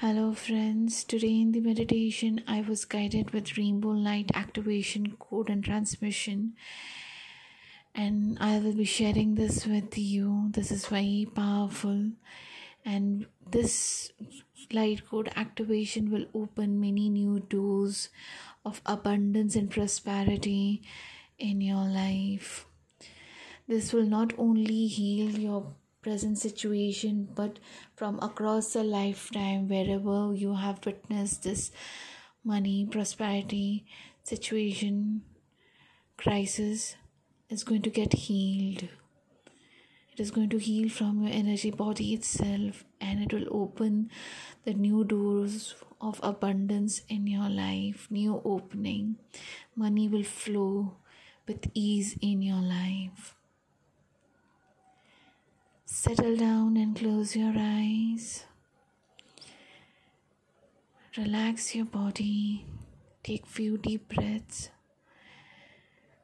Hello, friends. Today in the meditation, I was guided with rainbow light activation code and transmission, and I will be sharing this with you. This is very powerful, and this light code activation will open many new doors of abundance and prosperity in your life. This will not only heal your present situation, but from across a lifetime, wherever you have witnessed this money, prosperity situation, crisis, is going to get healed. It is going to heal from your energy body itself, and it will open the new doors of abundance in your life, new opening. Money will flow with ease in your life. Settle down and close your eyes. Relax your body. Take few deep breaths.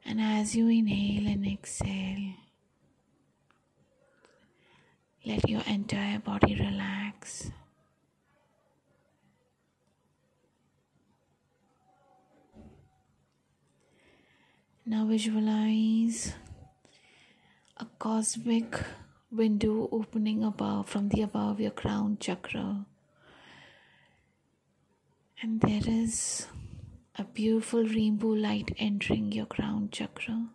And as you inhale and exhale, let your entire body relax. Now visualize a cosmic window opening above from the above your crown chakra. And there is a beautiful rainbow light entering your crown chakra.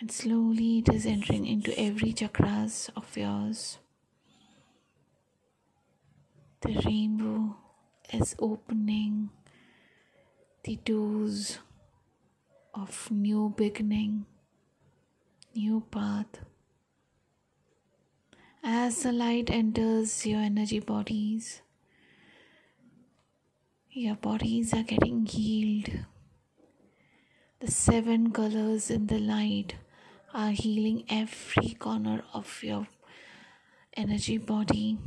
And slowly it is entering into every chakras of yours. The rainbow is opening the doors of new beginning new path. As the light enters your energy bodies, your bodies are getting healed. The seven colors in the light are healing every corner of your energy body,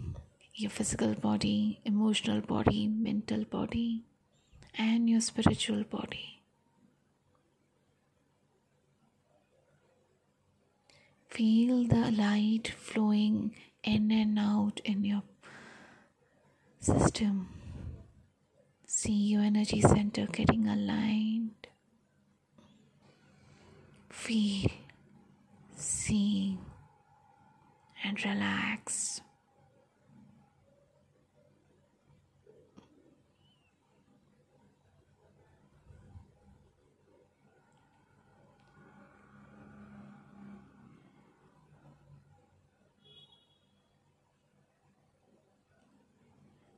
your physical body, emotional body, mental body, and your spiritual body. Feel the light flowing in and out in your system. See your energy center getting aligned. Feel, see, and relax.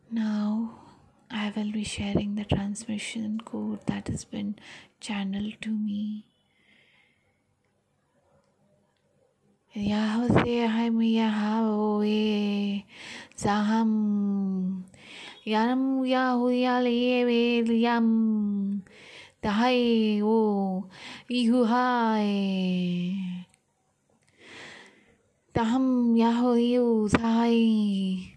Now I will be sharing the transmission code that has been channeled to me. Zaham Yam Yahweh Yam Dahai O Ihuhai Daham Yahweh Zahai Nam Yahweh Lu Yam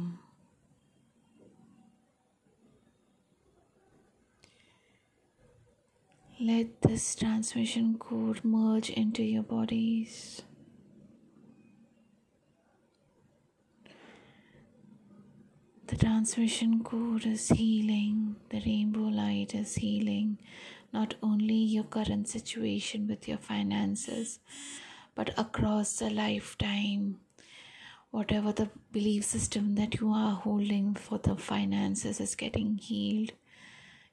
Let this transmission code merge into your bodies. The transmission code is healing, the rainbow light is healing not only your current situation with your finances, but across the lifetime. Whatever the belief system that you are holding for the finances is getting healed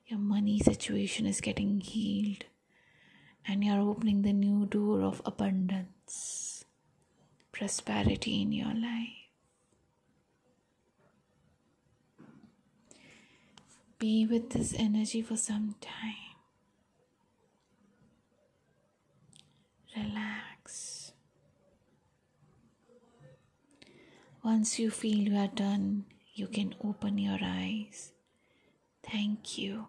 your money situation is getting healed and you're opening the new door of abundance, prosperity in your life. Be with this energy for some time. Relax. Once you feel you are done, you can open your eyes. Thank you.